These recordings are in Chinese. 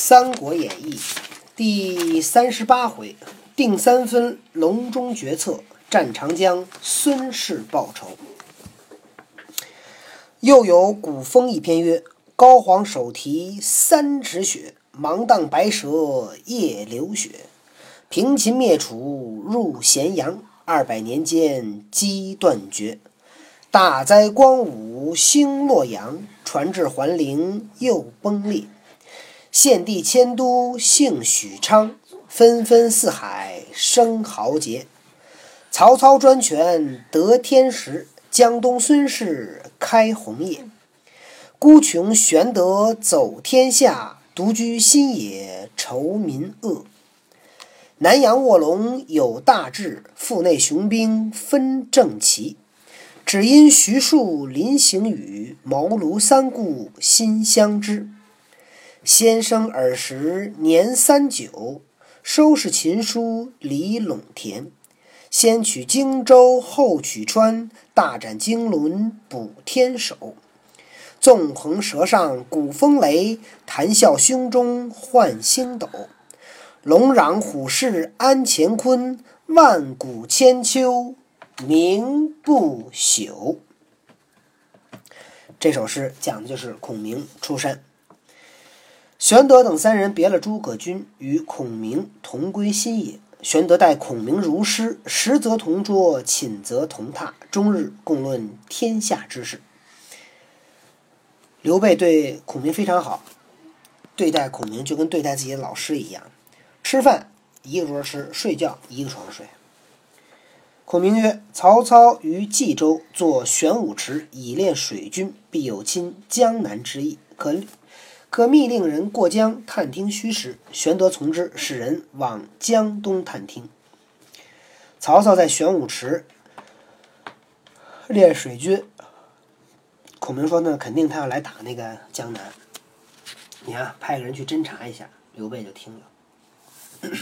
三国演义》第三十八回，定三分，隆中决策，战长江，孙氏报仇。又有古风一篇曰：“高皇手提三尺雪，芒荡白蛇夜流雪。平秦灭楚入咸阳，二百年间机断绝。大灾光武兴洛阳，传至桓灵又崩裂。献帝迁都姓许昌，纷纷四海生豪杰。曹操专权得天时，江东孙氏开红业。孤穷玄德走天下，独居新野愁民恶。南阳卧龙有大志，腹内雄兵分正齐。只因徐庶临行语，茅庐三顾心相知。先生尔时年三九，收拾琴书离陇田。先取荆州后取川，大展经纶补天手。纵横舌上鼓风雷，谈笑胸中唤星斗。龙壤虎视安乾坤，万古千秋名不朽。这首诗讲的就是孔明出山。玄德等三人别了诸葛均，与孔明同归新野。玄德待孔明如师，食则同桌，寝则同榻，终日共论天下之事。刘备对孔明非常好，对待孔明就跟对待自己的老师一样。吃饭一个桌吃，睡觉一个床睡。孔明曰：“曹操于冀州作玄武池，以练水军，必有侵江南之意，可可密令人过江探听虚实。”玄德从之，使人往江东探听。曹操在玄武池练水军。孔明说：“呢，肯定他要来打那个江南。你看，派个人去侦查一下。”刘备就听了。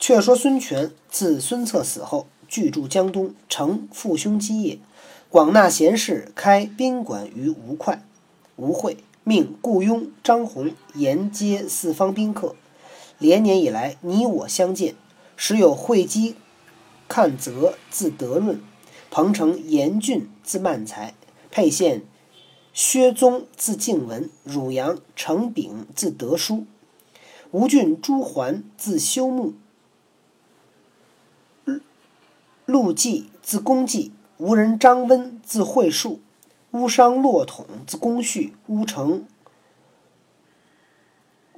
却说孙权自孙策死后，居住江东，承父兄基业，广纳贤士，开宾馆于吴会。吴会命雇佣、张宏沿接四方宾客。连年以来，你我相见，时有会稽看泽字德润，彭城严峻字曼才。沛县薛宗字敬文，汝阳程炳字德书，吴郡朱桓字修木，陆绩字公绩，吴人张温字惠树，乌商骆统字公序，乌城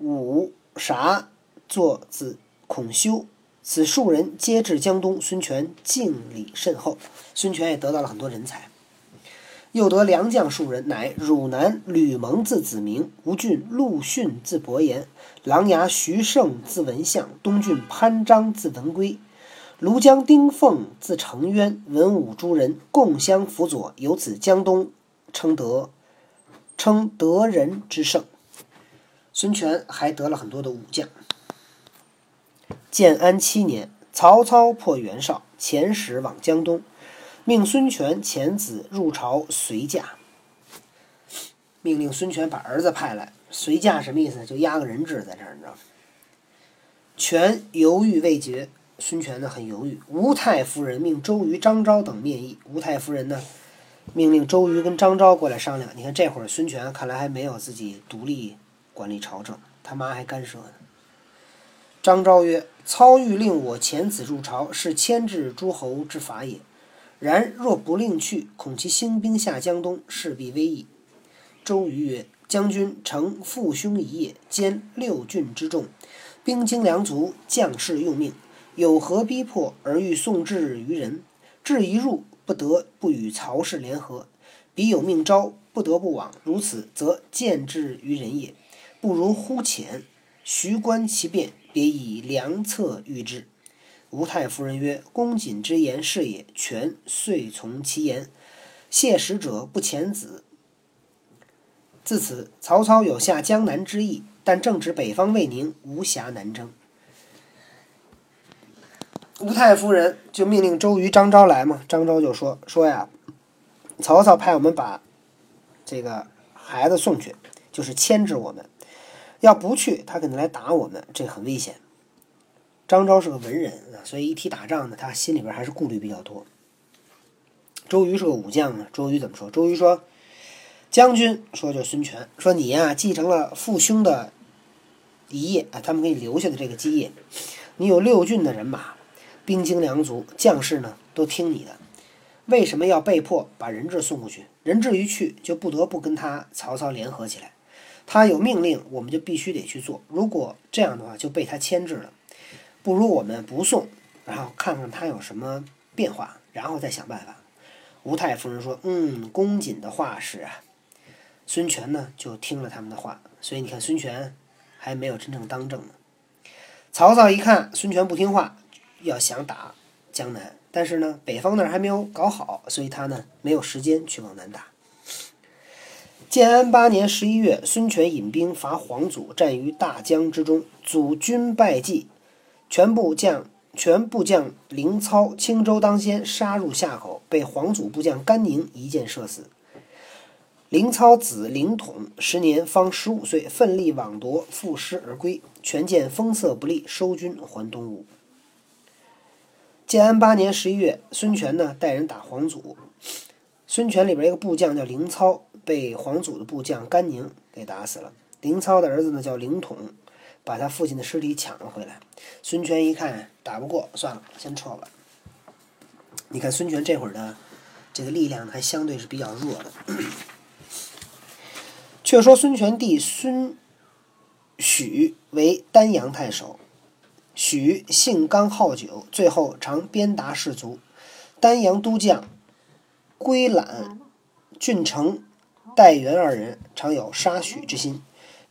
武啥作子孔修，此数人皆至江东，孙权敬礼甚厚，孙权也得到了很多人才。又得良将数人，乃汝南吕蒙字子明，吴郡陆逊字伯言，琅琊徐盛字文相，东郡潘璋字文归，庐江丁奉字承渊，文武诸人共相辅佐，由此江东称得称得人之圣。孙权还得了很多的武将。建安七年，曹操破袁绍，遣使往江东。命孙权遣子入朝随驾，命令孙权把儿子派来随驾，什么意思呢？就压个人质在这儿，你知道吗？权犹豫未决，孙权呢很犹豫。吴太夫人命周瑜、张昭等面议。吴太夫人呢命令周瑜跟张昭过来商量。你看这会儿孙权看来还没有自己独立管理朝政，他妈还干涉呢。张昭曰：“操欲令我遣子入朝，是牵制诸侯之法也。”然若不令去，恐其兴兵下江东，势必危矣。周瑜曰：“将军承父兄一业，兼六郡之众，兵精粮足，将士用命，有何逼迫而欲送至于人？至一入，不得不与曹氏联合。彼有命招，不得不往。如此，则见至于人也。不如忽遣，徐观其变，别以良策御之。”吴太夫人曰：“公瑾之言是也。”权遂从其言。谢使者不遣子。自此，曹操有下江南之意，但正值北方未宁，无暇南征。吴太夫人就命令周瑜、张昭来嘛。张昭就说：“说呀，曹操派我们把这个孩子送去，就是牵制我们，要不去，他肯定来打我们，这很危险。张昭是个文人啊，所以一提打仗呢，他心里边还是顾虑比较多。周瑜是个武将啊，周瑜怎么说？周瑜说：“将军说就孙权，说你呀继承了父兄的遗业啊，他们给你留下的这个基业，你有六郡的人马，兵精粮足，将士呢都听你的。为什么要被迫把人质送过去？人质一去，就不得不跟他曹操联合起来。他有命令，我们就必须得去做。如果这样的话，就被他牵制了。不如我们不送，然后看看他有什么变化，然后再想办法。”吴太夫人说：“嗯，公瑾的话是啊。”孙权呢就听了他们的话，所以你看孙权还没有真正当政呢。曹操一看孙权不听话，要想打江南，但是呢北方那儿还没有搞好，所以他呢没有时间去往南打。建安八年十一月，孙权引兵伐黄祖，战于大江之中，祖军败绩，全部将。全部将凌操青州当先杀入夏口，被黄祖部将甘宁一箭射死。凌操子凌统时年方十五岁，奋力往夺，负师而归。权见风色不利，收军还东吴。建安八年十一月，孙权呢带人打黄祖，孙权里边一个部将叫凌操，被黄祖的部将甘宁给打死了。凌操的儿子呢叫凌统。把他父亲的尸体抢了回来，孙权一看打不过，算了，先撤吧。你看孙权这会儿的这个力量还相对是比较弱的。却说孙权弟孙许为丹阳太守，许性刚好酒，最后常鞭打士卒。丹阳都将归览、郡城戴元二人常有杀许之心。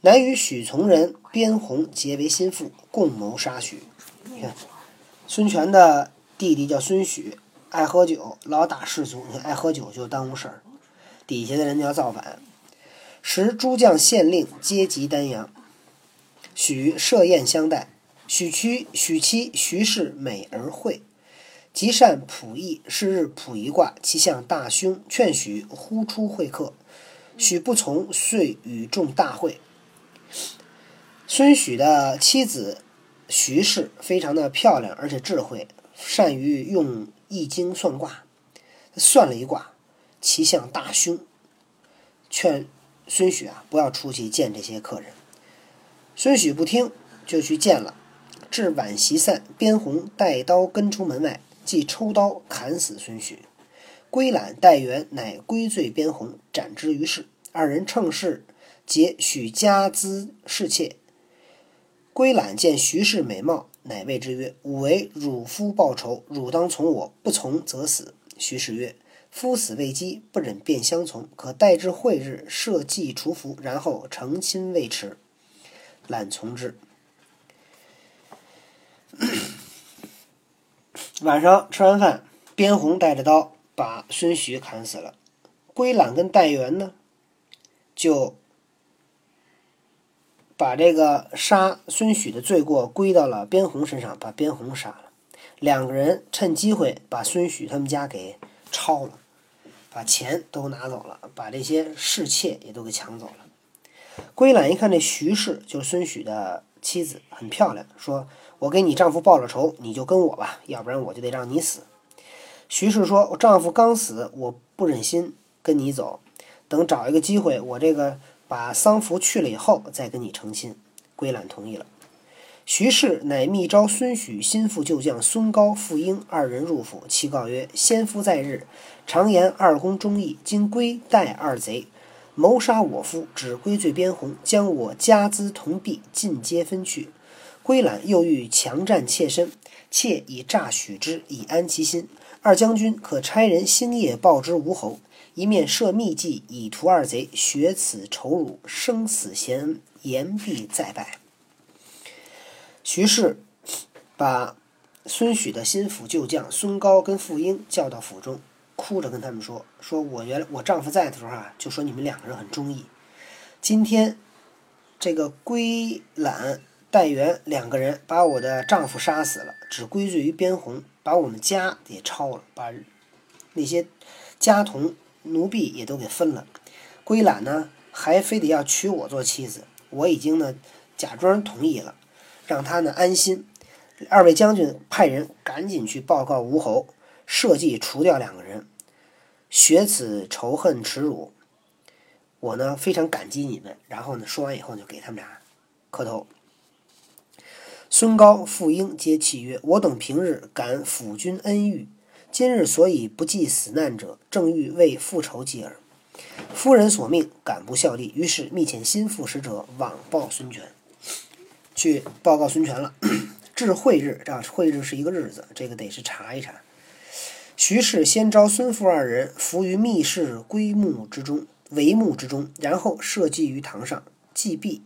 乃与许从人边鸿结为心腹，共谋杀许。你看，孙权的弟弟叫孙许，爱喝酒，老打士卒。你看，爱喝酒就耽误事儿，底下的人就要造反。时诸将县令皆集丹阳，许设宴相待。许妻许妻徐氏美而惠，极善仆役。是日仆一卦，其相大凶，劝许呼出会客。许不从，遂与众大会。孙许的妻子徐氏非常的漂亮，而且智慧，善于用易经算卦。算了一卦，其象大凶，劝孙许啊不要出去见这些客人。孙许不听，就去见了。至晚席散，边宏带刀跟出门外，即抽刀砍死孙许。归览戴元乃归罪边宏，斩之于市。二人乘势劫许家资侍妾。归懒见徐氏美貌，乃谓之曰：“吾为汝夫报仇，汝当从我，不从则死。”徐氏曰：“夫死未饥，不忍便相从，可待至会日，设祭除服，然后成亲未迟。”览从之。晚上吃完饭，边红带着刀把孙许砍死了。归览跟戴元呢，就。把这个杀孙许的罪过归到了边红身上，把边红杀了。两个人趁机会把孙许他们家给抄了，把钱都拿走了，把这些侍妾也都给抢走了。归览一看这徐氏就是孙许的妻子，很漂亮，说：“我给你丈夫报了仇，你就跟我吧，要不然我就得让你死。”徐氏说：“我丈夫刚死，我不忍心跟你走，等找一个机会，我这个。”把丧服去了以后，再跟你成亲。归懒同意了。徐氏乃密招孙许心腹旧将孙高、傅婴二人入府，其告曰：“先夫在日，常言二公忠义。今归代二贼，谋杀我夫，只归罪边宏，将我家资铜币尽皆分去。归览又欲强占妾身，妾以诈许之，以安其心。二将军可差人星夜报之吴侯。”一面设秘计以图二贼，雪此仇辱，生死贤恩，言必再拜。徐氏把孙许的心腹旧将孙高跟傅婴叫到府中，哭着跟他们说：“说我原来我丈夫在的时候啊，就说你们两个人很忠义。今天这个归懒、戴元两个人把我的丈夫杀死了，只归罪于边红，把我们家也抄了，把那些家童。”奴婢也都给分了，归懒呢还非得要娶我做妻子。我已经呢假装同意了，让他呢安心。二位将军派人赶紧去报告吴侯，设计除掉两个人，学此仇恨耻辱。我呢非常感激你们。然后呢说完以后就给他们俩磕头。孙高、傅英皆泣曰：“我等平日感辅君恩遇，今日所以不计死难者，正欲为复仇计耳。夫人所命，敢不效力？”于是密遣心腹使者往报孙权，去报告孙权了。至会日，这会日是一个日子，这个得是查一查。徐氏先招孙父二人伏于密室归墓之中，帷幕之中，然后设祭于堂上，祭毕，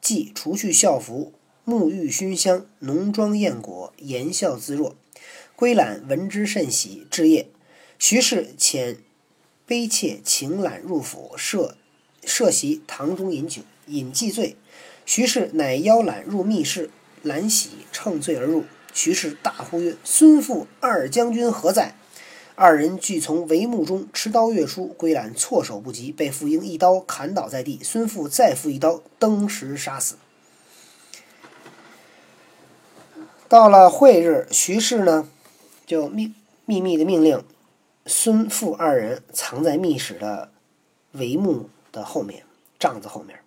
即除去校服，沐浴熏香，浓妆艳裹，言笑自若。归览闻之甚喜。至夜，徐氏遣卑妾请揽入府，设设席堂中饮酒，饮既醉，徐氏乃邀揽入密室。兰喜乘醉而入，徐氏大呼曰：“孙父二将军何在？”二人俱从帷幕中持刀跃出，归懒措手不及，被傅英一刀砍倒在地。孙父再复一刀登时杀死。到了会日，徐氏呢就秘秘密的命令孙傅二人藏在密室的帷幕的后面帐子后面，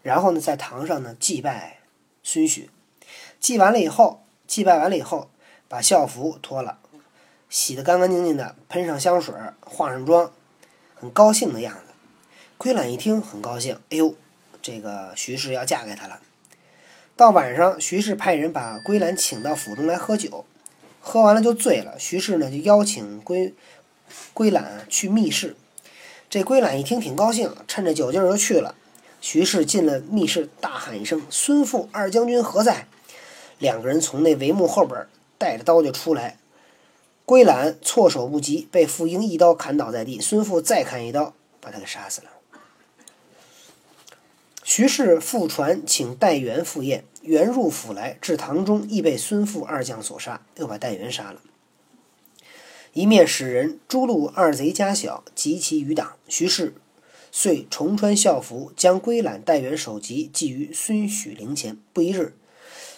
然后呢在堂上呢祭拜孙许。祭完了以后，祭拜完了以后，把校服脱了，洗得干干净净的，喷上香水，化上妆，很高兴的样子。归懒一听很高兴，哎呦，这个徐氏要嫁给他了。到晚上，徐氏派人把归兰请到府中来喝酒，喝完了就醉了。徐氏呢就邀请归归懒去密室，这归懒一听挺高兴，趁着酒劲儿就去了。徐氏进了密室，大喊一声：“孙父二将军何在？”两个人从那帷幕后边带着刀就出来，归懒措手不及，被傅婴一刀砍倒在地。孙父再砍一刀，把他给杀死了。徐氏复传请戴元赴宴，元入府来，至堂中亦被孙父二将所杀，又把戴元杀了。一面使人诛戮二贼家小及其余党。徐氏遂重穿校服，将归懒、戴元首级寄于孙许陵前。不一日。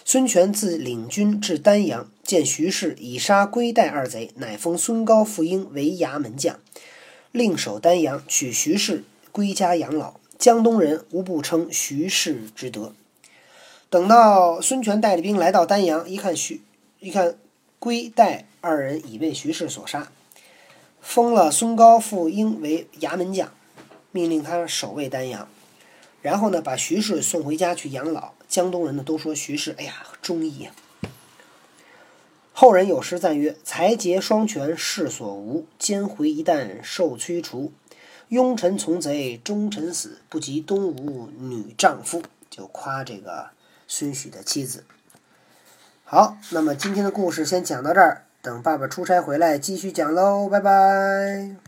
孙权自领军至丹阳，见徐氏已杀归代二贼，乃封孙高、傅婴为衙门将，令守丹阳，取徐氏归家养老。江东人无不称徐氏之德。等到孙权带着兵来到丹阳，一看徐，一看归代二人已被徐氏所杀，封了孙高、傅婴为衙门将，命令他守卫丹阳。然后呢，把徐氏送回家去养老。江东人呢都说徐氏，哎呀，忠义呀。后人有诗赞曰：“才节双全世所无，奸回一旦受驱除。庸臣从贼忠臣死，不及东吴女丈夫。”就夸这个孙许的妻子。好，那么今天的故事先讲到这儿，等爸爸出差回来继续讲喽，拜拜。